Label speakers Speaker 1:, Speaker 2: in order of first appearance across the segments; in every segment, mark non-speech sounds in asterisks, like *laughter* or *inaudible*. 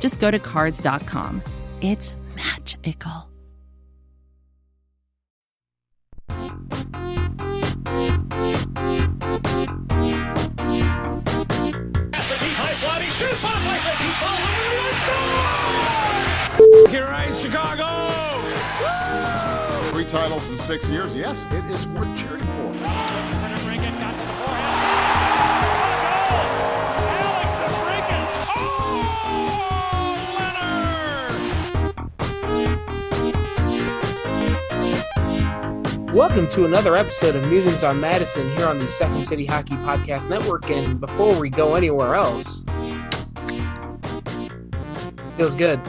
Speaker 1: just go to Cars.com. It's magical.
Speaker 2: Here is Chicago!
Speaker 3: Three titles in six years. Yes, it is worth cheering for.
Speaker 4: Welcome to another episode of Musings on Madison here on the Second City Hockey Podcast Network. And before we go anywhere else, feels good.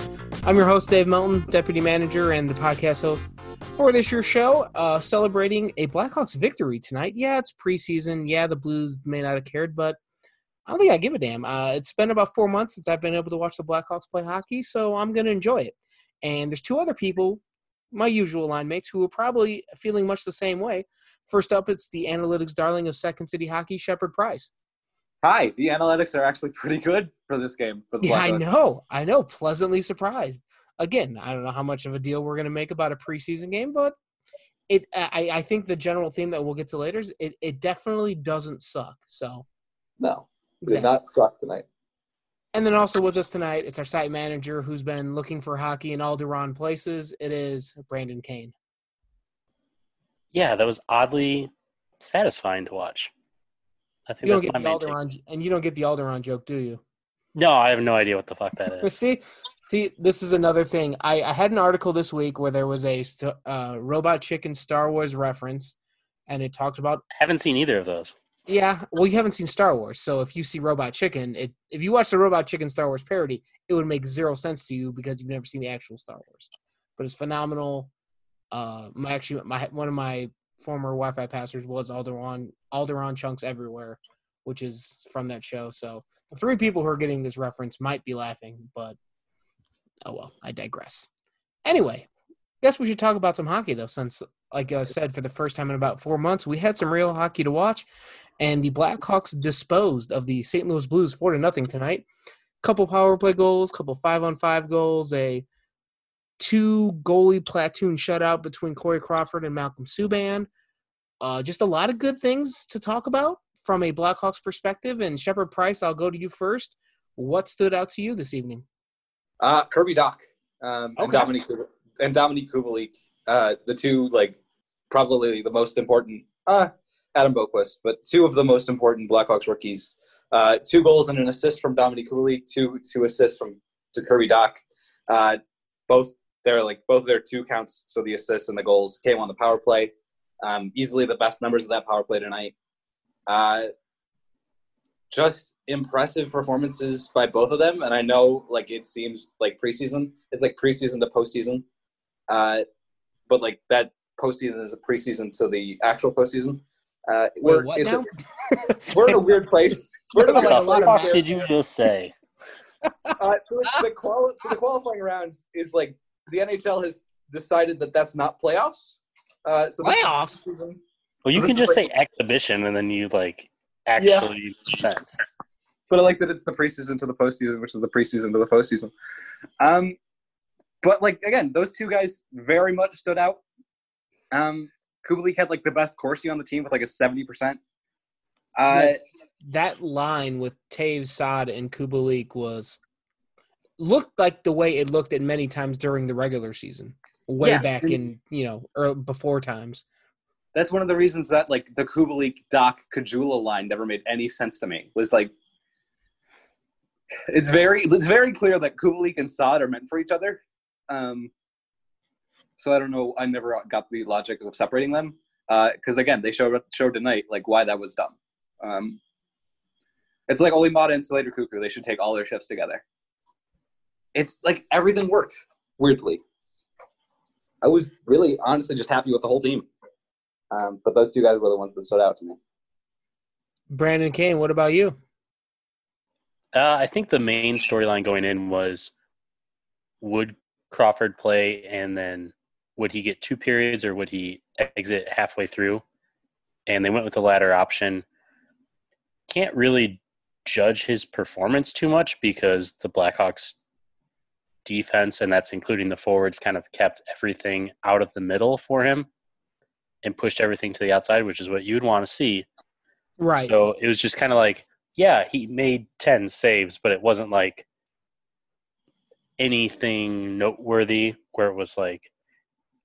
Speaker 4: I'm your host, Dave Melton, deputy manager and the podcast host for this year's show, uh, celebrating a Blackhawks victory tonight. Yeah, it's preseason. Yeah, the Blues may not have cared, but I don't think I give a damn. Uh, it's been about four months since I've been able to watch the Blackhawks play hockey, so I'm going to enjoy it. And there's two other people my usual line mates who are probably feeling much the same way. First up, it's the analytics darling of Second City Hockey, Shepard Price.
Speaker 5: Hi, the analytics are actually pretty good for this game. For the
Speaker 4: Yeah, I know. I know. Pleasantly surprised. Again, I don't know how much of a deal we're going to make about a preseason game, but it. I, I think the general theme that we'll get to later is it, it definitely doesn't suck. So,
Speaker 5: No,
Speaker 4: exactly.
Speaker 5: did not suck tonight.
Speaker 4: And then also with us tonight, it's our site manager who's been looking for hockey in Alderaan places. It is Brandon Kane.
Speaker 6: Yeah, that was oddly satisfying to watch. I think
Speaker 4: You
Speaker 6: that's my
Speaker 4: the
Speaker 6: main take.
Speaker 4: And you don't get the Alderaan joke, do you?
Speaker 6: No, I have no idea what the fuck that *laughs* is.
Speaker 4: see, see, this is another thing. I, I had an article this week where there was a uh, Robot Chicken Star Wars reference, and it talked about I
Speaker 6: haven't seen either of those.
Speaker 4: Yeah. Well, you haven't seen Star Wars, so if you see Robot Chicken, it if you watch the Robot Chicken Star Wars parody, it would make zero sense to you because you've never seen the actual Star Wars. But it's phenomenal. Uh, my actually my one of my former Wi-Fi passers was Alderaan Alderaan chunks everywhere, which is from that show. So the three people who are getting this reference might be laughing, but oh well, I digress. Anyway, guess we should talk about some hockey though, since like I said, for the first time in about four months, we had some real hockey to watch, and the Blackhawks disposed of the St. Louis Blues four to nothing tonight. Couple power play goals, couple five on five goals, a two goalie platoon shutout between Corey Crawford and Malcolm Subban. Uh, just a lot of good things to talk about from a Blackhawks perspective. And Shepard Price, I'll go to you first. What stood out to you this evening?
Speaker 5: Uh, Kirby Dach um, and
Speaker 4: Okay.
Speaker 5: Dominique and Dominik Kubalik, uh, the two like probably the most important. Uh, Adam Boqvist, but two of the most important Blackhawks rookies. Uh, two goals and an assist from Dominik Kubalik. Two two assists from to Kirby Dach. Uh, both they're like both their two counts. So the assists and the goals came on the power play. Um, easily the best numbers of that power play tonight. Uh, just impressive performances by both of them. And I know like it seems like preseason. It's like preseason to postseason. Uh, but like that postseason is a preseason to the actual postseason. Uh, we're,
Speaker 4: Wait, what now?
Speaker 5: A, we're in a weird place. *laughs* We're in a
Speaker 4: Like a lot of.
Speaker 6: What did you just say? *laughs*
Speaker 5: Uh, to the, the, quali- to the qualifying rounds is like the NHL has decided that that's not playoffs. Uh, so
Speaker 4: Playoffs?
Speaker 5: preseason.
Speaker 6: Well, you
Speaker 5: So
Speaker 6: can
Speaker 5: this is
Speaker 6: just say exhibition and then you like actually sense.
Speaker 5: but I like that it's the preseason to the postseason, which is the preseason to the postseason. Um, but like again, those two guys very much stood out. Um, Kubalik had like the best Corsi on the team with like a seventy percent. Uh,
Speaker 4: that line with Toews, Saad, and Kubalik was looked like the way it looked at many times during the regular season, way
Speaker 5: Yeah.
Speaker 4: back in you know or before times.
Speaker 5: that's one of the reasons that like the Kubalik Dach Caggiula line never made any sense to me. Was like it's very it's very clear that Kubalik and Saad are meant for each other. Um, so I don't know. I never got the logic of separating them because again, they showed showed tonight like why that was dumb. Um, it's like Olli Maatta and Slater Koekkoek. They should take all their shifts together.
Speaker 7: it's like everything worked weirdly. I was really honestly just happy with the whole team. Um, but those two guys were the ones that stood out to me.
Speaker 4: Brandon Kane, what about you?
Speaker 6: Uh, I think the main storyline going in was would Crawford play and then would he get two periods or would he exit halfway through? And they went with the latter option. Can't really judge his performance too much because the Blackhawks defense, and that's including the forwards, kind of kept everything out of the middle for him and pushed everything to the outside, which is what you'd want to see.
Speaker 4: Right.
Speaker 6: So it was just kind of like, yeah, he made 10 saves, but it wasn't like anything noteworthy where it was like,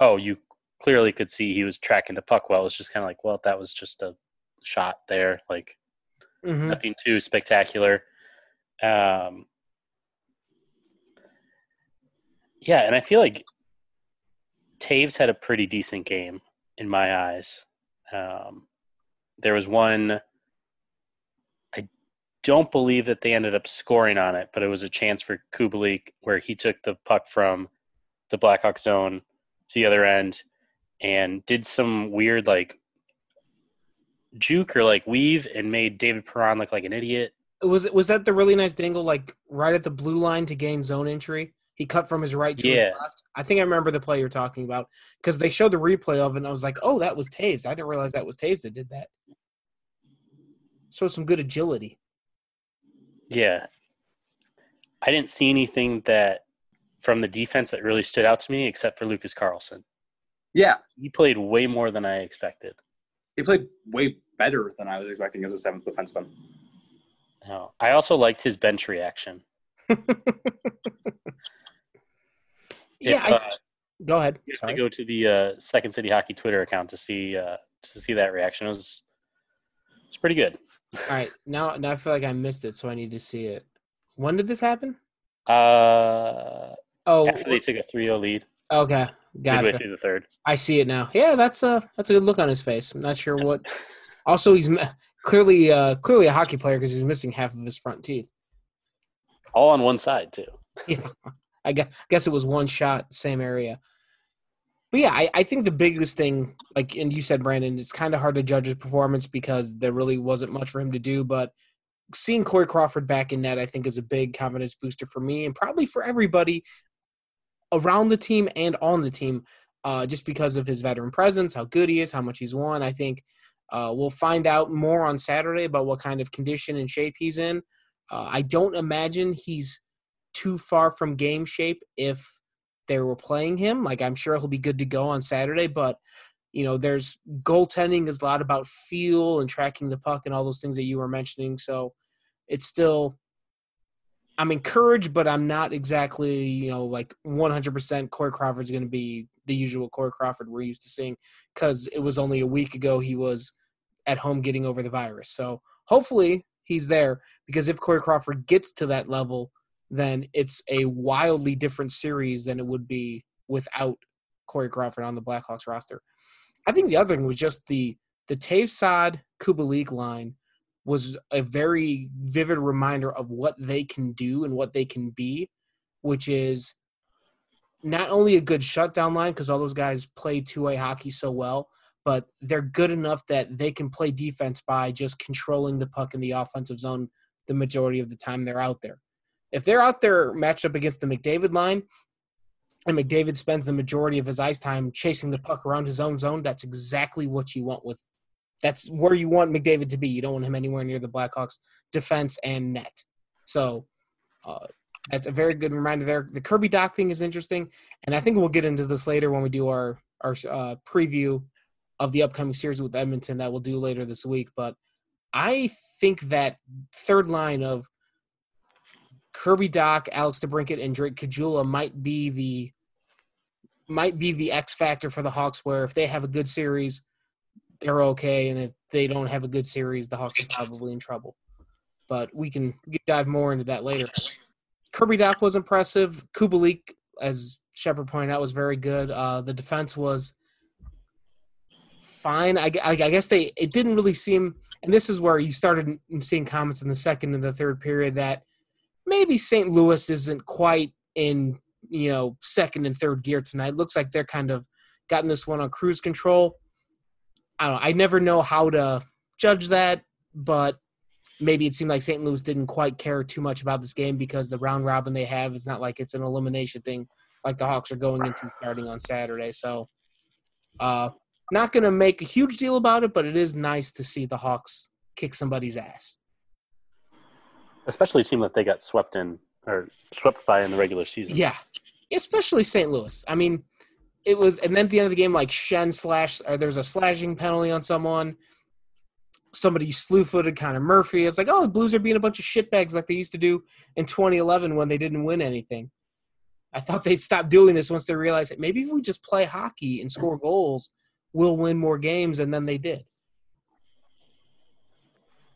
Speaker 6: oh, you clearly could see he was tracking the puck well. It's just kind of like, well, that was just a shot there. Like,
Speaker 4: Mhm.
Speaker 6: nothing too spectacular. Um, yeah, and I feel like Toews had a pretty decent game in my eyes. Um, there was one. I don't believe that they ended up scoring on it, but it was a chance for Kubalik where he took the puck from the Blackhawk zone to the other end and did some weird like juke or like weave and made David Perron look like an idiot.
Speaker 4: Was was that the really nice dangle like right at the blue line to gain zone entry? He cut from his right to
Speaker 6: Yeah.
Speaker 4: his left. I think I remember the play you're talking about because they showed the replay of it, and I was like, "Oh, that was Toews." I didn't realize that was Toews that did that. Showed some good agility.
Speaker 6: Yeah. I didn't see anything that from the defense that really stood out to me except for Lucas Carlsson.
Speaker 7: Yeah,
Speaker 6: He played way more than I expected.
Speaker 7: he played way better than I was expecting as a seventh defenseman.
Speaker 6: No. I also liked his bench reaction. *laughs*
Speaker 4: yeah,
Speaker 6: If,
Speaker 4: I,
Speaker 6: uh,
Speaker 4: go ahead.
Speaker 6: you have
Speaker 4: Sorry.
Speaker 6: to go to the uh, Second City Hockey Twitter account to see uh, to see that reaction. It was it's pretty good.
Speaker 4: All right, now now I feel like I missed it, so I need to see it. When did this happen?
Speaker 6: Uh,
Speaker 4: Oh,
Speaker 6: after they took a 3-0 lead
Speaker 4: okay,
Speaker 6: got
Speaker 4: midway
Speaker 6: through the third.
Speaker 4: I see it now. Yeah, that's a that's a good look on his face. I'm not sure what. *laughs* Also, he's clearly uh, clearly a hockey player because he's missing half of his front teeth.
Speaker 6: All on one side too. *laughs*
Speaker 4: Yeah, I guess, guess it was one shot, same area. But yeah, I, I think the biggest thing, like, and you said, Brandon, it's kind of hard to judge his performance because there really wasn't much for him to do. But seeing Corey Crawford back in net, I think, is a big confidence booster for me and probably for everybody around the team and on the team, uh, just because of his veteran presence, how good he is, how much he's won. I think uh, we'll find out more on Saturday about what kind of condition and shape he's in. Uh, I don't imagine he's too far from game shape if they were playing him. Like I'm sure he'll be good to go on Saturday, but you know, there's goaltending is a lot about feel and tracking the puck and all those things that you were mentioning. So it's still I'm encouraged, but I'm not exactly, you know, like 100% Corey Crawford's going to be the usual Corey Crawford we're used to seeing because it was only a week ago he was at home getting over the virus. So hopefully he's there because if Corey Crawford gets to that level, then it's a wildly different series than it would be without Corey Crawford on the Blackhawks roster. I think the other thing was just the the Toews Saad Kubalik line was a very vivid reminder of what they can do and what they can be, which is not only a good shutdown line because all those guys play two-way hockey so well, but they're good enough that they can play defense by just controlling the puck in the offensive zone the majority of the time they're out there. If they're out there matched up against the McDavid line, and McDavid spends the majority of his ice time chasing the puck around his own zone, that's exactly what you want with that's where you want McDavid to be. You don't want him anywhere near the Blackhawks defense and net. So uh, that's a very good reminder there. The Kirby Dach thing is interesting, and I think we'll get into this later when we do our our uh, preview of the upcoming series with Edmonton that we'll do later this week. But I think that third line of Kirby Dach, Alex DeBrincat, and Drake Caggiula might be the might be the X factor for the Hawks. Where if they have a good series, they're okay, and if they don't have a good series, the Hawks are probably in trouble. But we can, dive more into that later. Kirby Dach was impressive. Kubalik, as Shepard pointed out, was very good. Uh, the defense was fine. I, I, I guess they it didn't really seem, and this is where you started seeing comments in the second and the third period that maybe St. Louis isn't quite in you know second and third gear tonight. Looks like they're kind of gotten this one on cruise control. I don't know. I never know how to judge that, but maybe it seemed like St. Louis didn't quite care too much about this game because the round robin they have is not like it's an elimination thing like the Hawks are going into starting on Saturday. So, uh, not going to make a huge deal about it, but it is nice to see the Hawks kick somebody's ass.
Speaker 6: Especially a team that they got swept in or swept by in the regular season.
Speaker 4: Yeah, especially St. Louis. I mean, it was, and then at the end of the game, like Shen slash, or there was a slashing penalty on someone. Somebody slew footed Connor Murphy. It's like, oh, the Blues are being a bunch of shitbags like they used to do in 2011 when they didn't win anything. I thought they'd stop doing this once they realized that maybe if we just play hockey and score goals, we'll win more games, and then they did.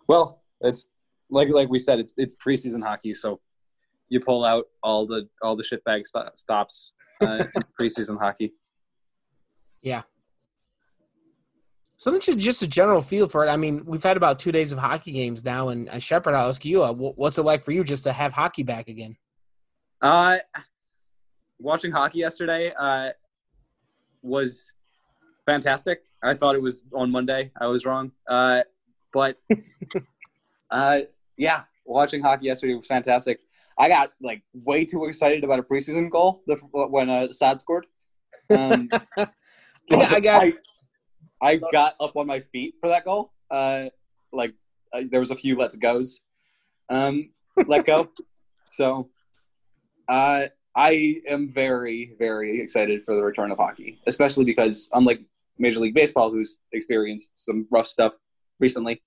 Speaker 5: Well, it's like like we said, it's it's preseason hockey, so you pull out all the all the shitbag st- stops uh, *laughs* preseason hockey.
Speaker 4: Yeah. So just just a general feel for it. I mean, we've had about two days of hockey games now, and uh, Shepard, I'll ask you, uh, what's it like for you just to have hockey back again?
Speaker 5: Uh, watching hockey yesterday uh, was fantastic. I thought it was on Monday. I was wrong. Uh, but *laughs* uh, yeah, watching hockey yesterday was fantastic. I got like way too excited about a preseason goal the, when uh, Saad scored. Um, *laughs*
Speaker 4: I got.
Speaker 5: I, I, got up on my feet for that goal. Uh, like uh, there was a few let's goes, um, let go. *laughs* so, uh, I am very, very excited for the return of hockey, especially because unlike Major League Baseball, who's experienced some rough stuff recently,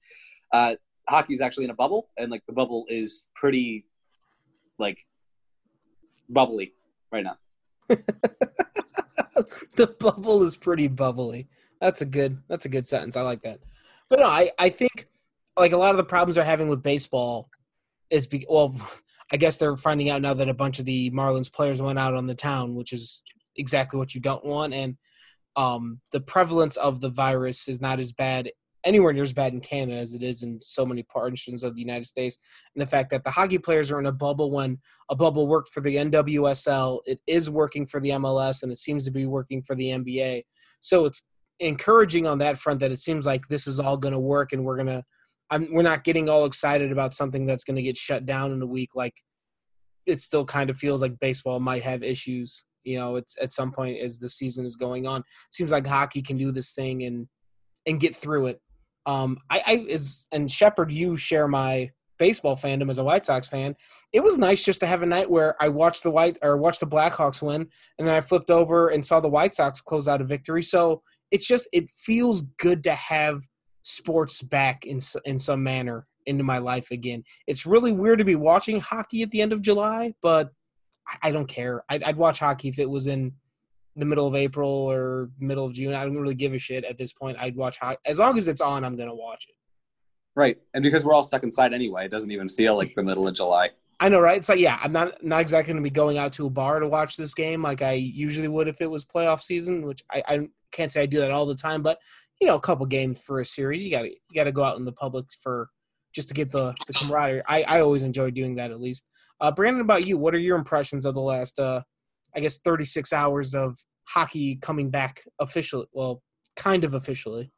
Speaker 5: uh, hockey is actually in a bubble, and like the bubble is pretty, like, bubbly right now. *laughs* *laughs*
Speaker 4: the bubble is pretty bubbly. That's a good. That's a good sentence. I like that. But no, I I think like a lot of the problems they're having with baseball is be well *laughs* I guess they're finding out now that a bunch of the Marlins players went out on the town, which is exactly what you don't want. And um, the prevalence of the virus is not as bad anywhere near as bad in Canada as it is in so many portions of the United States. And the fact that the hockey players are in a bubble when a bubble worked for the NWSL, it is working for the MLS, and it seems to be working for the NBA. So it's encouraging on that front that it seems like this is all going to work and we're going to I'm, we're not getting all excited about something that's going to get shut down in a week. Like it still kind of feels like baseball might have issues. You know, it's at some point as the season is going on. Seems like hockey can do this thing and and get through it. Um, I, I is and Shepard, you share my baseball fandom as a White Sox fan. It was nice just to have a night where I watched the White or watched the Blackhawks win, and then I flipped over and saw the White Sox close out a victory. So it's just it feels good to have sports back in in some manner into my life again. It's really weird to be watching hockey at the end of July, but I don't care. I'd, I'd watch hockey if it was in the middle of April or middle of June. I don't really give a shit at this point. I'd watch hockey as long as it's on. I'm gonna watch it.
Speaker 5: Right, and because we're all stuck inside anyway, it doesn't even feel like the middle of July.
Speaker 4: I know, right? It's like, yeah, I'm not not exactly going to be going out to a bar to watch this game like I usually would if it was playoff season, which I, I can't say I do that all the time, but you know, a couple games for a series. You got to you got to go out in the public for just to get the the camaraderie. I I always enjoy doing that at least. Uh, Brandon, about you, what are your impressions of the last, uh, I guess, 36 hours of hockey coming back officially? Well, kind of officially.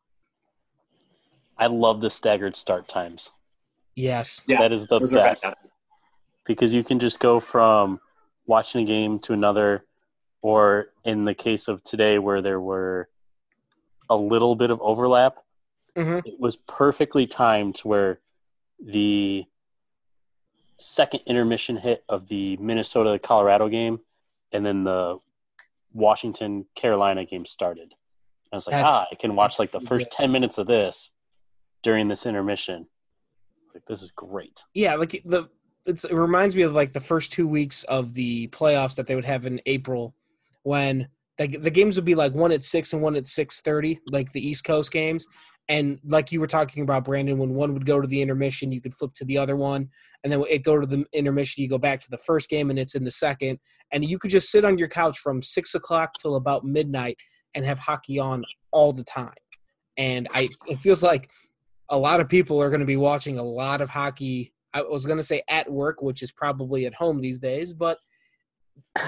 Speaker 6: I love the staggered start times.
Speaker 4: Yes,
Speaker 6: yeah, that is the best because you can just go from watching a game to another, or in the case of today where there were a little bit of overlap. Mm-hmm. It was perfectly timed where the second intermission hit of the Minnesota Colorado game and then the Washington Carolina game started. I was like, That's, ah, I can watch like the first. 10 minutes of this during this intermission. Like, this is great.
Speaker 4: Yeah, like the it reminds me of like the first two weeks of the playoffs that they would have in April when the, the games would be like one at six and one at six thirty, like the East Coast games. And like you were talking about, Brandon, when one would go to the intermission, you could flip to the other one, and then it go to the intermission, you go back to the first game, and it's in the second, and you could just sit on your couch from six o'clock till about midnight and have hockey on all the time. And I, it feels like a lot of people are going to be watching a lot of hockey. I was going to say at work, which is probably at home these days, but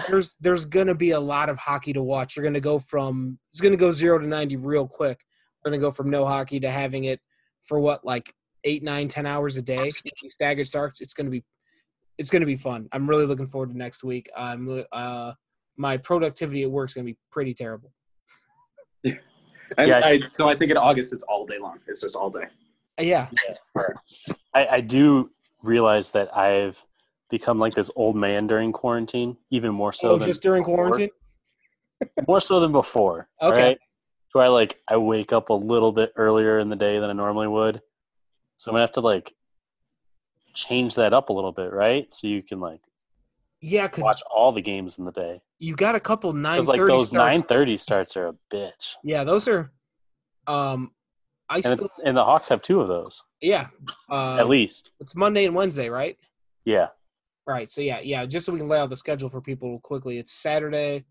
Speaker 4: there's there's gonna be a lot of hockey to watch. You're gonna go from it's gonna go zero to ninety real quick. We're gonna go from no hockey to having it for what like eight, nine, ten hours a day. Staggered starts. It's gonna be it's gonna be fun. I'm really looking forward to next week. I'm uh my productivity at work is gonna be pretty terrible.
Speaker 5: And *laughs*
Speaker 6: Yeah.
Speaker 5: I, so I think in August it's all day long. It's just all day.
Speaker 4: Uh, Yeah,
Speaker 6: I, I do realize that I've become like this old man during quarantine, even more so
Speaker 4: oh,
Speaker 6: than
Speaker 4: just during
Speaker 6: before.
Speaker 4: quarantine.
Speaker 6: more so than before.
Speaker 4: Okay.
Speaker 6: Right? So I like I wake up a little bit earlier in the day than I normally would. So I'm gonna have to like change that up a little bit, right? So you can like
Speaker 4: Yeah, because
Speaker 6: watch all the games in the day.
Speaker 4: you got a couple nine
Speaker 6: Because like those nine thirty starts are a bitch.
Speaker 4: Yeah, those are. Um, I
Speaker 6: And,
Speaker 4: still
Speaker 6: and the Hawks have two of those
Speaker 4: yeah. Uh,
Speaker 6: at least.
Speaker 4: it's Monday and Wednesday, right?
Speaker 6: Yeah.
Speaker 4: Right. So yeah, yeah. Just so we can lay out the schedule for people quickly, it's Saturday,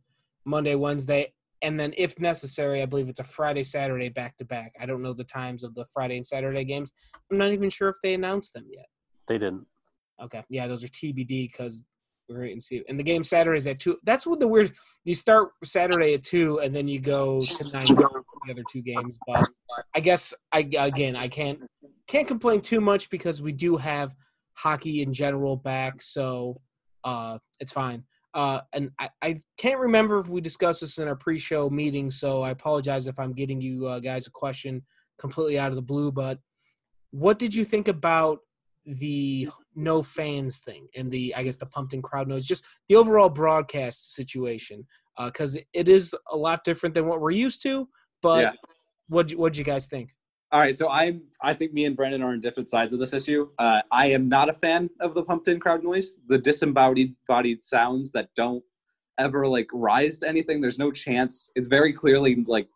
Speaker 4: Monday, Wednesday, and then if necessary, I believe it's a Friday, Saturday back to back. I don't know the times of the Friday and Saturday games. I'm not even sure if they announced them yet.
Speaker 6: They didn't.
Speaker 4: Okay. Yeah, those are TBD because we're waiting to see. And the game Saturday is at two. That's what the weird. You start Saturday at two, and then you go to nine the other two games. But I guess I again I can't can't complain too much because we do have hockey in general back, so uh, it's fine. Uh, and I, I can't remember if we discussed this in our pre-show meeting, so I apologize if I'm getting you uh, guys a question completely out of the blue. But what did you think about the no fans thing and the I guess the pumped in crowd noise, just the overall broadcast situation? Because it is a lot different than what we're used to. But
Speaker 5: Yeah.
Speaker 4: what what'd you guys think?
Speaker 5: All right, so I'm. I think me and Brandon are on different sides of this issue. Uh, I am not a fan of the pumped-in crowd noise, the disembodied bodied sounds that don't ever like rise to anything. There's no chance. It's very clearly like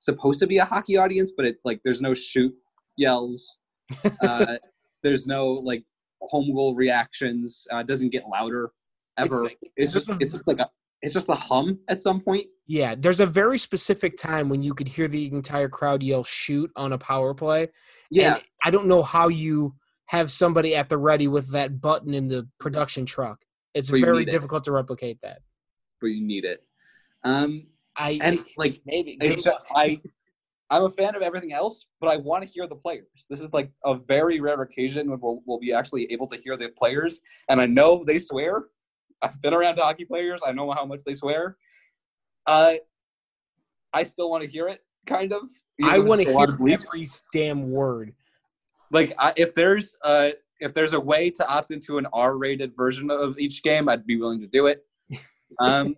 Speaker 5: supposed to be a hockey audience, but it like there's no shoot yells. *laughs* Uh, there's no like home goal reactions. Uh, it doesn't get louder ever.
Speaker 4: It's-
Speaker 5: It's, just it's just like a it's just a hum at some point.
Speaker 4: Yeah, there's a very specific time when you could hear the entire crowd yell "shoot" on a power play.
Speaker 5: Yeah,
Speaker 4: And I don't know how you have somebody at the ready with that button in the production truck. It's very
Speaker 5: need it.
Speaker 4: difficult to replicate that.
Speaker 5: but you need it. Um,
Speaker 4: I
Speaker 5: and like
Speaker 4: maybe
Speaker 5: just, I I'm a fan of everything else, but I want to hear the players. This is like a very rare occasion when we'll, we'll be actually able to hear the players, and I know they swear. I've been around hockey players. I know how much they swear. Uh, I still want to hear it, kind of.
Speaker 4: I want to
Speaker 5: a
Speaker 4: hear every damn word.
Speaker 5: Like I, if there's uh if there's a way to opt into an R-rated version of each game, I'd be willing to do it. *laughs* Um,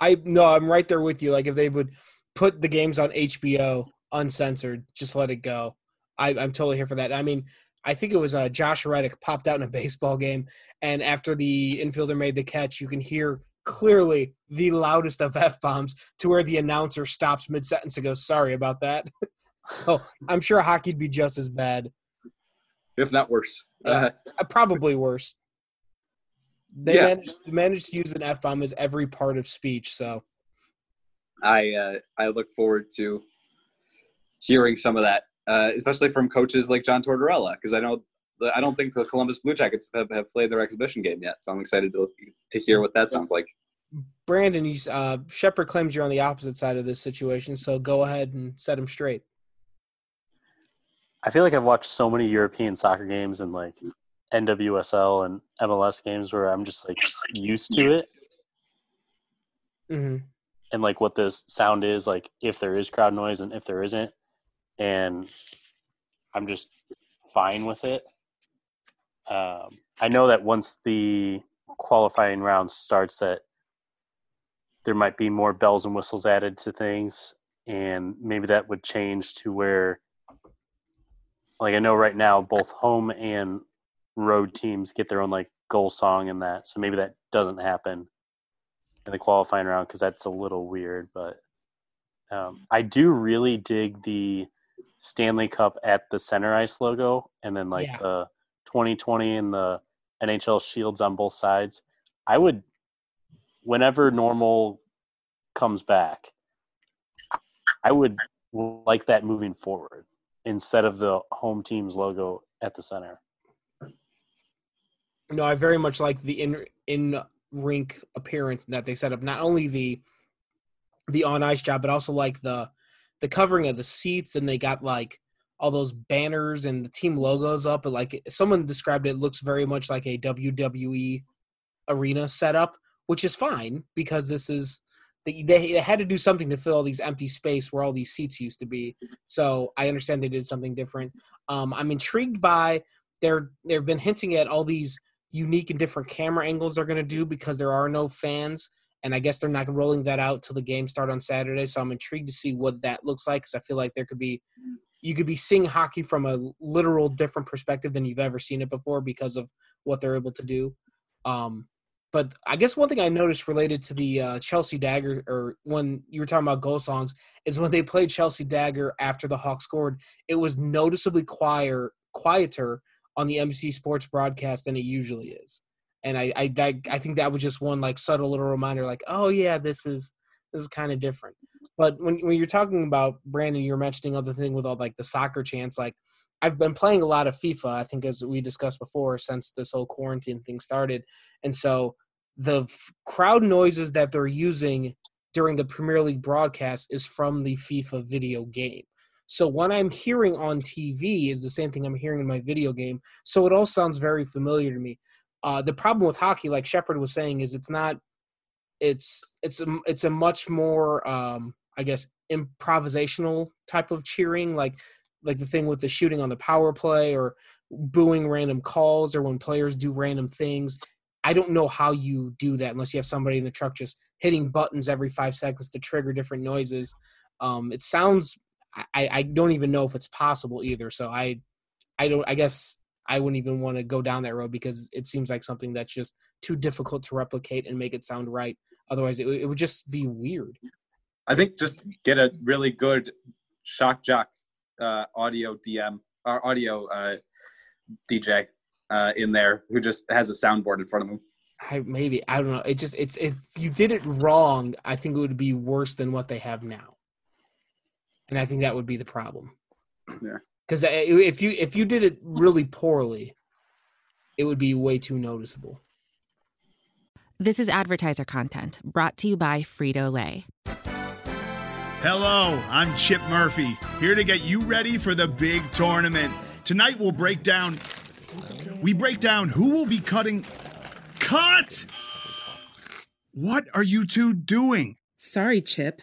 Speaker 4: I no, I'm right there with you. Like if they would put the games on HBO uncensored, just let it go. I, I'm totally here for that. I mean, I think it was uh, Josh Reddick popped out in a baseball game, and after the infielder made the catch, you can hear clearly the loudest of f bombs to where the announcer stops mid sentence and goes, "Sorry about that." *laughs* so I'm sure hockey'd be just as bad,
Speaker 5: if not worse. Uh,
Speaker 4: uh, probably worse. They
Speaker 5: Yeah.
Speaker 4: managed, managed to use an f bomb as every part of speech. So
Speaker 5: I uh, I look forward to hearing some of that, uh, especially from coaches like John Tortorella, because I know the, I don't think the Columbus Blue Jackets have, have played their exhibition game yet, so I'm excited to to hear what that sounds like.
Speaker 4: Brandon, you, uh, Shepard claims you're on the opposite side of this situation, so go ahead and set him straight.
Speaker 6: I feel like I've watched so many European soccer games and like NWSL and MLS games where I'm just like used to it
Speaker 4: hmm
Speaker 6: and like what this sound is like if there is crowd noise and if there isn't and I'm just fine with it. Um, I know that once the qualifying round starts that there might be more bells and whistles added to things and maybe that would change to where like I know right now both home and road teams get their own like goal song and that. So maybe that doesn't happen in the qualifying round because that's a little weird. But um, I do really dig the Stanley Cup at the center ice logo and then like
Speaker 4: Yeah.
Speaker 6: the 2020 and the NHL shields on both sides. I would, whenever normal comes back, I would like that moving forward instead of the home team's logo at the center.
Speaker 4: No, I very much like the in in rink appearance that they set up. Not only the the on ice job, but also like the the covering of the seats, and they got like all those banners and the team logos up. But like someone described it, it looks very much like a WWE arena setup, which is fine because this is they, they had to do something to fill all these empty space where all these seats used to be. So I understand they did something different. Um, I'm intrigued by they're they've been hinting at all these unique and different camera angles they're going to do because there are no fans. And I guess they're not rolling that out till the game start on Saturday. So I'm intrigued to see what that looks like because I feel like there could be you could be seeing hockey from a literal different perspective than you've ever seen it before because of what they're able to do. Um, but I guess one thing I noticed related to the uh, Chelsea Dagger, or when you were talking about goal songs, is when they played Chelsea Dagger after the Hawks scored, it was noticeably quieter, quieter on the NBC Sports broadcast than it usually is. And I, I, I, think that was just one like subtle little reminder, like, oh yeah, this is this is kind of different. But when when you're talking about Brandon, you're mentioning other thing with all like the soccer chants. Like I've been playing a lot of FIFA. I think as we discussed before, since this whole quarantine thing started, and so the f- crowd noises that they're using during the Premier League broadcast is from the FIFA video game. So what I'm hearing on TV is the same thing I'm hearing in my video game. So it all sounds very familiar to me. Uh, the problem with hockey, like Shepard was saying, is it's not. It's it's a it's a much more um, I guess improvisational type of cheering, like like the thing with the shooting on the power play or booing random calls or when players do random things. I don't know how you do that unless you have somebody in the truck just hitting buttons every five seconds to trigger different noises. Um, it sounds I, I don't even know if it's possible either. So I I don't I guess I wouldn't even want to go down that road because it seems like something that's just too difficult to replicate and make it sound right. Otherwise, it, it would just be weird.
Speaker 5: I think just get a really good shock jock uh, audio DM or audio uh, DJ uh, in there who just has a soundboard in front of him.
Speaker 4: I maybe I don't know. It just it's if you did it wrong, I think it would be worse than what they have now, and I think that would be the problem.
Speaker 5: Yeah.
Speaker 4: Because if you if you did it really poorly, it would be way too noticeable.
Speaker 1: This is advertiser content brought to you by Frito Lay.
Speaker 8: Hello, I'm Chip Murphy, here to get you ready for the big tournament. Tonight we'll break down. We break down who will be cutting. Cut! What are you two doing?
Speaker 9: Sorry, Chip.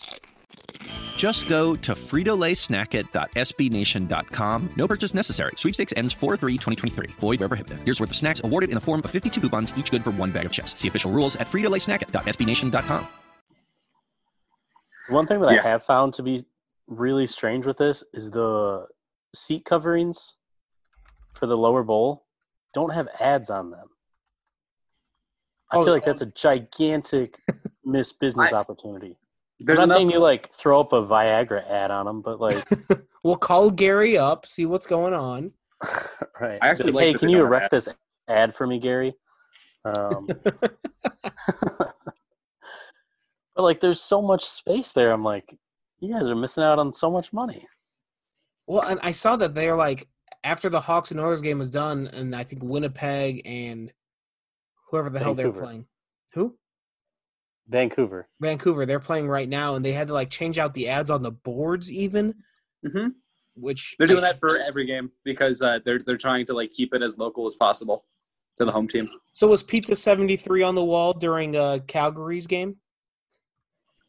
Speaker 10: Just go to fritolaysnackit.sbnation.com. No purchase necessary. Sweepstakes ends 4-3-2023. Void where prohibited. Here's worth of snacks awarded in the form of 52 coupons, each good for one bag of chips. See official rules at fritolaysnackit.sbnation.com.
Speaker 6: One thing that
Speaker 5: Yeah.
Speaker 6: I have found to be really strange with this is the seat coverings for the lower bowl don't have ads on them. I
Speaker 5: Oh,
Speaker 6: feel like that's a gigantic *laughs* missed business opportunity.
Speaker 5: There's
Speaker 6: I'm not
Speaker 5: enough.
Speaker 6: saying you like throw up a Viagra ad on them, but like, *laughs*
Speaker 4: We'll call Gary up, see what's going on. *laughs*
Speaker 6: right?
Speaker 5: I actually
Speaker 6: Be
Speaker 5: like
Speaker 6: hey, can you
Speaker 5: don't have
Speaker 6: erect this ad for me, Gary? Um, *laughs* but like, there's so much space there. I'm like, you guys are missing out on so much money.
Speaker 4: Well, and I saw that they're like after the Hawks and Oilers game was done, and I think Winnipeg and whoever the hell they're playing. Who?
Speaker 6: Vancouver.
Speaker 4: Vancouver. They're playing right now, and they had to like change out the ads on the boards even,
Speaker 5: hmm
Speaker 4: which
Speaker 5: They're doing
Speaker 4: I-
Speaker 5: that for every game because uh, they're they're trying to like keep it as local as possible to the home team.
Speaker 4: So was Pizza seventy three on the wall during uh, Calgary's game?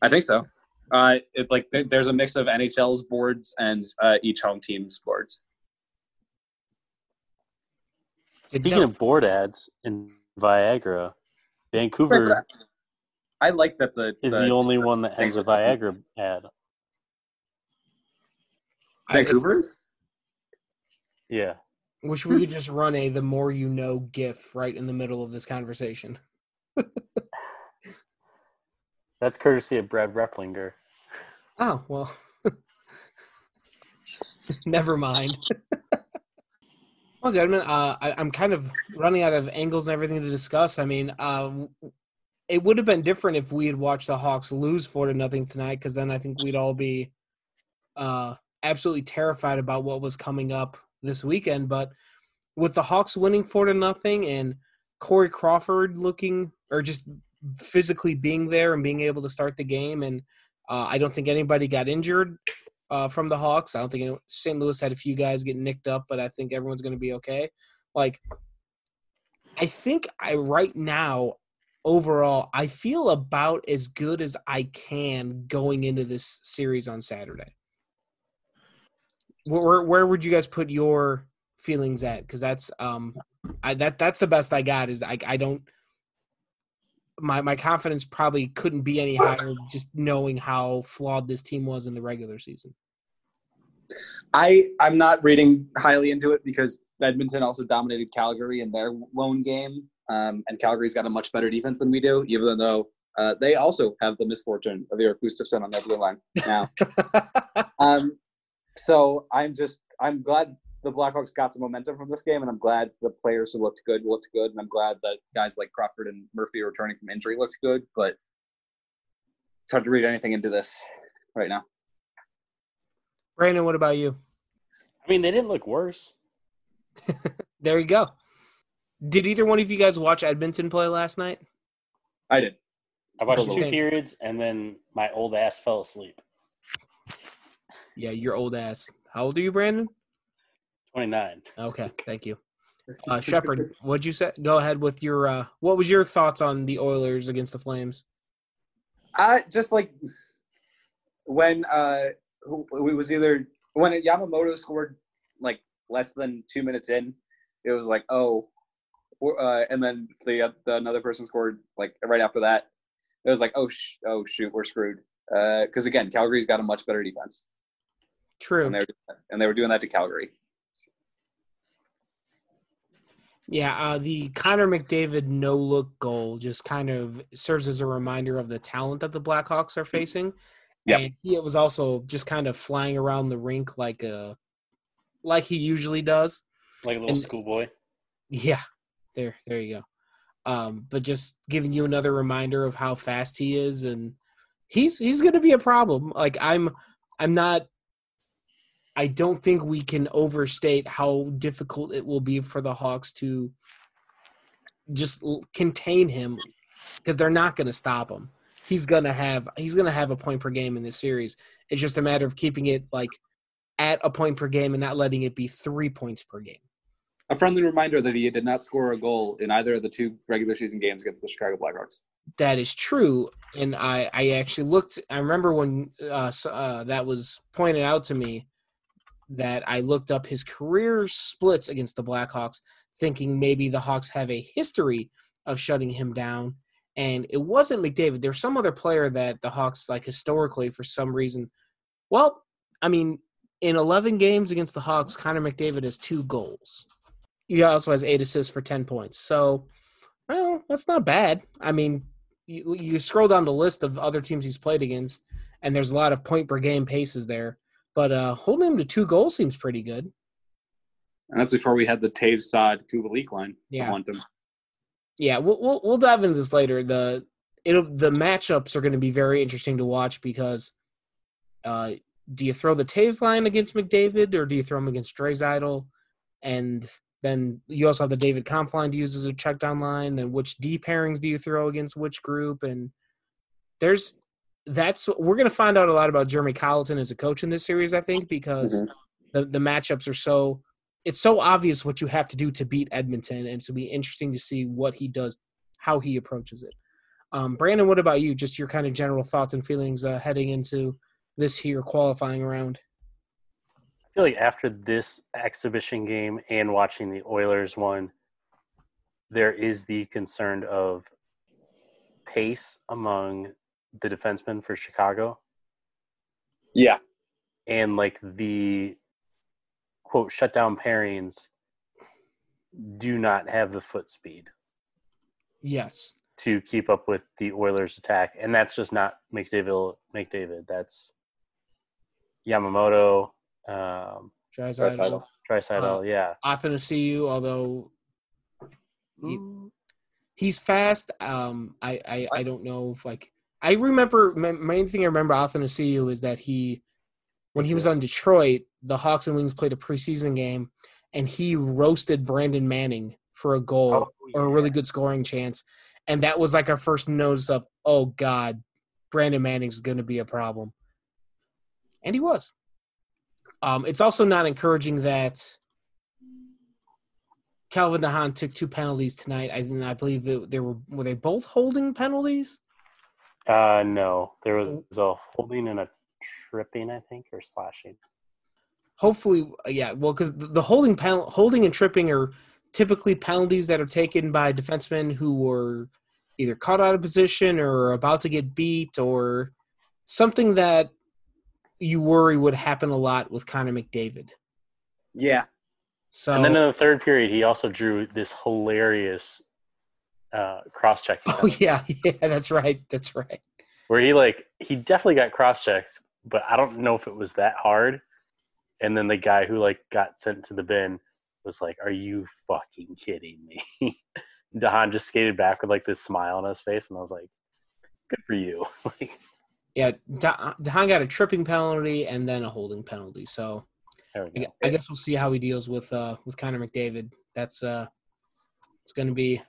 Speaker 5: I think so. Uh, it, like there's a mix of NHL's boards and uh, each home team's boards.
Speaker 6: Speaking of board ads in Viagra, Vancouver
Speaker 5: I like that the
Speaker 6: is the only one that has a Viagra ad.
Speaker 5: Vancouver's?
Speaker 6: Yeah.
Speaker 4: Wish we could just run a the more you know gif right in the middle of this conversation. *laughs*
Speaker 6: That's courtesy of Brad Replinger.
Speaker 4: Oh well. *laughs* Never mind. *laughs* well, gentlemen, uh, I, I'm kind of running out of angles and everything to discuss. I mean, uh, w- it would have been different if we had watched the Hawks lose four to nothing tonight, because then I think we'd all be uh, absolutely terrified about what was coming up this weekend. But with the Hawks winning four to nothing and Corey Crawford looking or just physically being there and being able to start the game, and uh, I don't think anybody got injured uh, from the Hawks. I don't think St. Louis had a few guys get nicked up, but I think everyone's going to be okay. Like, I think I right now overall I feel about as good as I can going into this series on Saturday. Where where, where would you guys put your feelings at? Because that's um, I that that's the best I got. Is I I don't. My my confidence probably couldn't be any higher just knowing how flawed this team was in the regular season.
Speaker 5: I I'm not reading highly into it because Edmonton also dominated Calgary in their lone game, um, and Calgary's got a much better defense than we do, even though uh, they also have the misfortune of Erik Gustafsson on their blue line now. *laughs* um, so I'm just I'm glad the Blackhawks got some momentum from this game, and I'm glad the players who looked good looked good, and I'm glad that guys like Crawford and Murphy returning from injury looked good, but it's hard to read anything into this right now.
Speaker 4: Brandon, what about you?
Speaker 6: I mean, they didn't look worse. *laughs*
Speaker 4: There you go. Did either one of you guys watch Edmonton play last night?
Speaker 5: I did.
Speaker 6: I watched two
Speaker 4: do you think?
Speaker 6: periods and then my old ass fell asleep.
Speaker 4: Yeah, your old ass. How old are you, Brandon?
Speaker 6: 29.
Speaker 4: Okay, *laughs* thank you. Uh, Shepard, what'd you say? Go ahead with your. Uh, what was your thoughts on the Oilers against the Flames?
Speaker 5: I just like when uh who- it was either when Yamamoto scored like less than two minutes in, it was like oh, or, uh, and then the, uh, the another person scored like right after that. It was like oh sh- oh shoot we're screwed because again Calgary's got a much better defense
Speaker 4: True.
Speaker 5: and they were, and they were doing that to Calgary.
Speaker 4: Yeah, uh, the Connor McDavid no look goal just kind of serves as a reminder of the talent that the Blackhawks are facing.
Speaker 5: Yep.
Speaker 4: And he was also just kind of flying around the rink like a like he usually does.
Speaker 6: Like a little
Speaker 4: And-
Speaker 6: schoolboy.
Speaker 4: Yeah, there, there you go. Um, but just giving you another reminder of how fast he is, and he's he's going to be a problem. Like I'm, I'm not. I don't think we can overstate how difficult it will be for the Hawks to just contain him because they're not going to stop him. He's gonna have he's gonna have a point per game in this series. It's just a matter of keeping it like at a point per game and not letting it be three points per game.
Speaker 5: A friendly reminder that he did not score a goal in either of the two regular season games against the Chicago Blackhawks.
Speaker 4: that is true and i i actually looked i remember when uh, uh that was pointed out to me that i looked up his career splits against the blackhawks thinking maybe the hawks have a history of shutting him down and it wasn't mcdavid there's some other player that the hawks like historically for some reason well i mean in 11 games against the hawks connor mcdavid has two goals he also has eight assists for 10 points so well, that's not bad. I mean, you, you scroll down the list of other teams he's played against, and there's a lot of point per game paces there. But uh, holding him to two goals seems pretty good.
Speaker 5: And that's before we had the Toews Saad Kubalik line
Speaker 4: Yeah. Yeah, we'll we'll, we'll dive into this later. The it'll the matchups are going to be very interesting to watch because uh, do you throw the Toews line against McDavid or do you throw him against Draisaitl? And then you also have the David Kampf line to use as a check down line. Then which D pairings do you throw against which group? And there's that's we're going to find out a lot about Jeremy Colliton as a coach in this series, I think, because
Speaker 5: Mhm.
Speaker 4: the the matchups are so it's so obvious what you have to do to beat Edmonton, and to be interesting to see what he does, how he approaches it. Um, Brandon, what about you? Just your kind of general thoughts and feelings uh, heading into this here qualifying round.
Speaker 6: I feel like after this exhibition game and watching the Oilers one, there is the concern of pace among the defensemen for Chicago
Speaker 5: Yeah.
Speaker 6: and like the quote shutdown pairings do not have the foot speed
Speaker 4: Yes.
Speaker 6: to keep up with the Oilers' attack, and that's just not McDavid. McDavid. That's Yamamoto, um,
Speaker 4: Draisaitl.
Speaker 6: Draisaitl.
Speaker 4: Uh,
Speaker 6: yeah,
Speaker 4: Athanasiu, although he, he's fast. Um, I, I, I don't know if like I remember my main thing I remember Athanasiu is that he when he was on Detroit, the Hawks and Wings played a preseason game, and he roasted Brandon Manning for a goal
Speaker 6: Oh,
Speaker 4: or a really good scoring chance, and that was like our first notice of oh god, Brandon Manning's going to be a problem, and he was. Um, it's also not encouraging that Calvin de Haan took two penalties tonight. I, I believe it, they were were they both holding penalties.
Speaker 6: uh, no, there was a holding and a tripping, I think, or slashing.
Speaker 4: Hopefully, uh, yeah. Well, because the the holding pen, holding and tripping are typically penalties that are taken by defensemen who were either caught out of position or about to get beat or something that you worry would happen a lot with Connor McDavid.
Speaker 5: Yeah.
Speaker 4: So
Speaker 6: And then in the third period, he also drew this hilarious uh, cross check *laughs*
Speaker 4: oh yeah, yeah, that's right, that's right.
Speaker 6: where he like he definitely got cross checked, but I don't know if it was that hard. And then the guy who like got sent to the bin was like, "Are you fucking kidding me?" *laughs* de Haan just skated back with like this smile on his face, and I was like, "Good for you." *laughs* like,
Speaker 4: Yeah, de Haan got a tripping penalty and then a holding penalty. So I I guess we'll see how he deals with uh with Connor McDavid. That's uh it's gonna be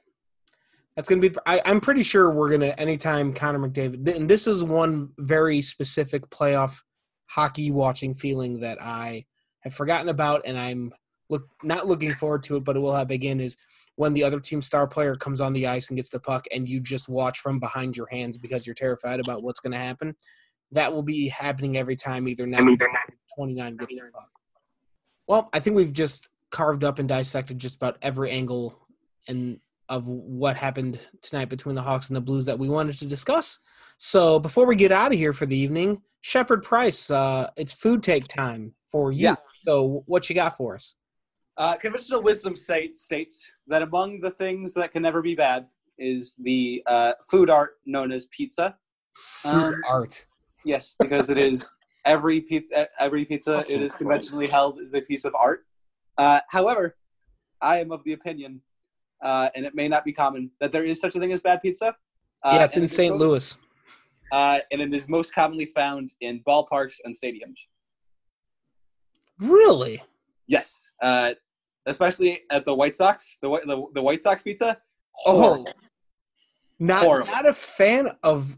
Speaker 4: that's gonna be I, I'm pretty sure we're gonna anytime Connor McDavid and this is one very specific playoff hockey watching feeling that I have forgotten about and I'm look not looking forward to it, but it will happen again is when the other team star player comes on the ice and gets the puck and you just watch from behind your hands because you're terrified about what's gonna happen. That will be happening every time either now 29 gets the puck. Well, I think we've just carved up and dissected just about every angle and of what happened tonight between the Hawks and the Blues that we wanted to discuss. So before we get out of here for the evening, Shepard Price, uh, it's food take time for you.
Speaker 5: Yeah.
Speaker 4: So what you got for us?
Speaker 5: Uh, conventional wisdom state, states that among the things that can never be bad is the uh, food art known as pizza.
Speaker 4: Food
Speaker 5: Um,
Speaker 4: art.
Speaker 5: Yes, because it is every pizza. Every pizza it is conventionally held as a piece of art. Uh, however, I am of the opinion, uh, and it may not be common, that there is such a thing as bad pizza. Uh,
Speaker 4: yeah, it's in St. Louis.
Speaker 5: uh, and it is most commonly found in ballparks and stadiums.
Speaker 4: Really?
Speaker 5: Yes, uh, especially at the White Sox. The, the the White Sox pizza.
Speaker 4: Oh, not
Speaker 5: Horrible.
Speaker 4: not a fan of.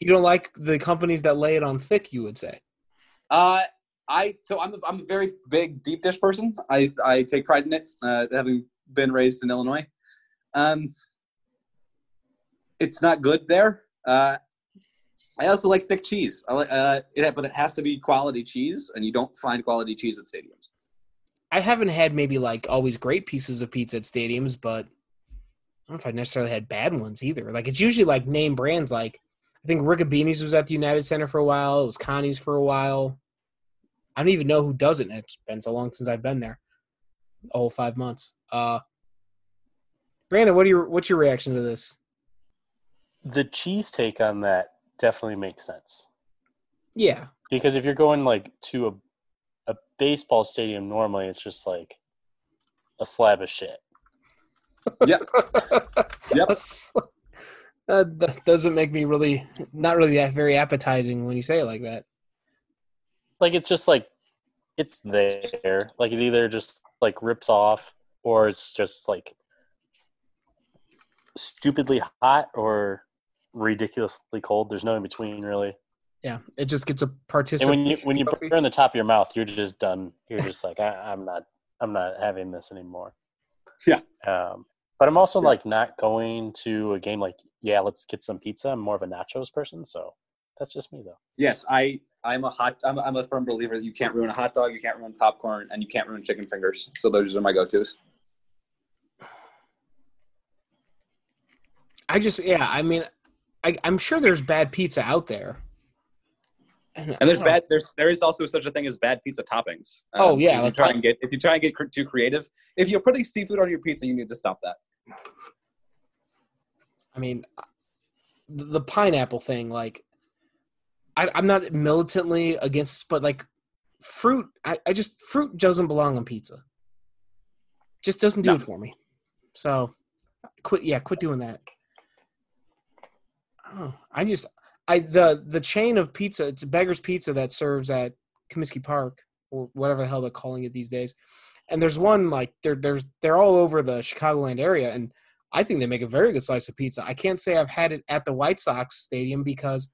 Speaker 4: You don't like the companies that lay it on thick. You would say.
Speaker 5: Uh, I so I'm a, I'm a very big deep dish person. I I take pride in it, uh, having been raised in Illinois. Um, it's not good there. Uh, I also like thick cheese. I like, uh, it, but it has to be quality cheese, and you don't find quality cheese at stadiums.
Speaker 4: I haven't had maybe like always great pieces of pizza at stadiums, but I don't know if I necessarily had bad ones either. Like it's usually like name brands. Like I think Riccabini's was at the United Center for a while. It was Connie's for a while. I don't even know who doesn't. It's been so long since I've been there. A whole five months. Uh, Brandon, what are your what's your reaction to this?
Speaker 6: The cheese take on that definitely makes sense
Speaker 4: Yeah,
Speaker 6: because if you're going like to a a baseball stadium, normally it's just like a slab of shit. *laughs*
Speaker 5: Yep. *laughs* Yep.
Speaker 4: That's- *laughs* that, that doesn't make me really not really that very appetizing when you say it like that.
Speaker 6: like it's just like it's there like it either just like rips off or it's just like stupidly hot or ridiculously cold there's no in between really
Speaker 4: Yeah, it just gets a
Speaker 6: and
Speaker 4: participant.
Speaker 6: when you when you
Speaker 4: trophy.
Speaker 6: burn the top of your mouth you're just done you're just like I, i'm not i'm not having this anymore *laughs*
Speaker 5: Yeah.
Speaker 6: um but i'm also like not going to a game like yeah let's get some pizza i'm more of a nachos person so that's just me though
Speaker 5: Yes, I I'm a hot I'm, I'm a firm believer that you can't ruin a hot dog, you can't ruin popcorn, and you can't ruin chicken fingers. So those are my go-tos.
Speaker 4: I just yeah, I mean, I, I'm sure there's bad pizza out there.
Speaker 7: And there's bad. There's there is also such a thing as bad pizza toppings. Um,
Speaker 4: Oh, yeah,
Speaker 7: If you
Speaker 4: like
Speaker 7: try
Speaker 4: pi-
Speaker 7: and get if you try and get too creative, if you're putting seafood on your pizza, you need to stop that.
Speaker 4: I mean, the the pineapple thing, like, I, I'm not militantly against this, but like, fruit, I, I just fruit doesn't belong on pizza. Just doesn't do
Speaker 7: No.
Speaker 4: it for me. So, quit. Yeah, quit doing that. Oh, I just, I the the chain of pizza. It's Beggar's Pizza that serves at Comiskey Park or whatever the hell they're calling it these days. And there's one like they're there's they're all over the Chicagoland area, and I think they make a very good slice of pizza. I can't say I've had it at the White Sox stadium because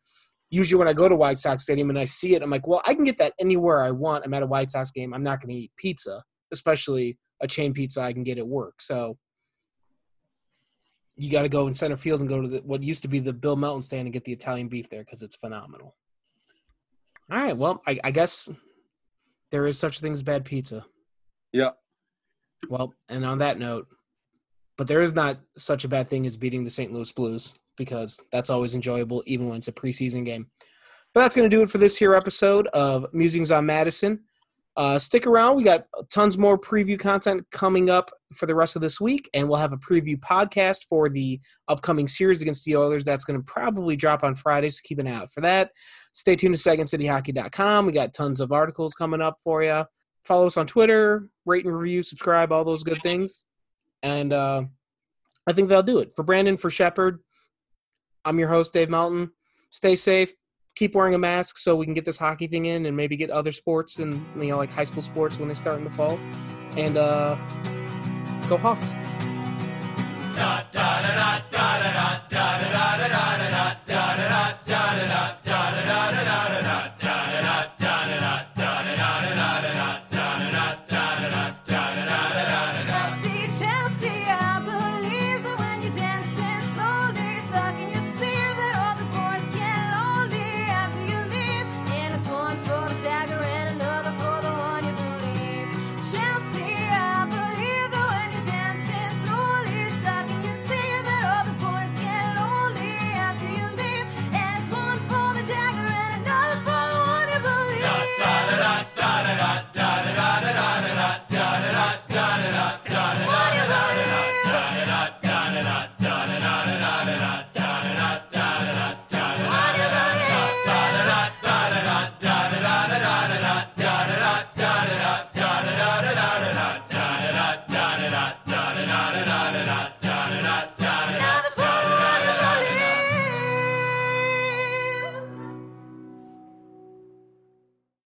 Speaker 4: usually when I go to White Sox stadium and I see it, I'm like, well, I can get that anywhere I want. I'm at a White Sox game. I'm not going to eat pizza, especially a chain pizza I can get at work. So you got to go in center field and go to the, what used to be the Bill Melton stand and get the Italian beef there because it's phenomenal. All right, well, I, I guess there is such a thing as bad pizza.
Speaker 5: Yeah.
Speaker 4: Well, and on that note, but there is not such a bad thing as beating the St. Louis Blues because that's always enjoyable, even when it's a preseason game. But that's going to do it for this here episode of Musings on Madison. Uh, stick around. We got tons more preview content coming up for the rest of this week, and we'll have a preview podcast for the upcoming series against the Oilers. That's going to probably drop on Friday, so keep an eye out for that. Stay tuned to SecondCityHockey.com. We got tons of articles coming up for you. Follow us on Twitter, rate and review, subscribe, all those good things. And uh, I think that'll do it. For Brandon, for Shepard, I'm your host, Dave Melton. Stay safe. Keep wearing a mask so we can get this hockey thing in and maybe get other sports and you know like high school sports when they start in the fall. And uh, go Hawks.
Speaker 11: da da da da da da da da da da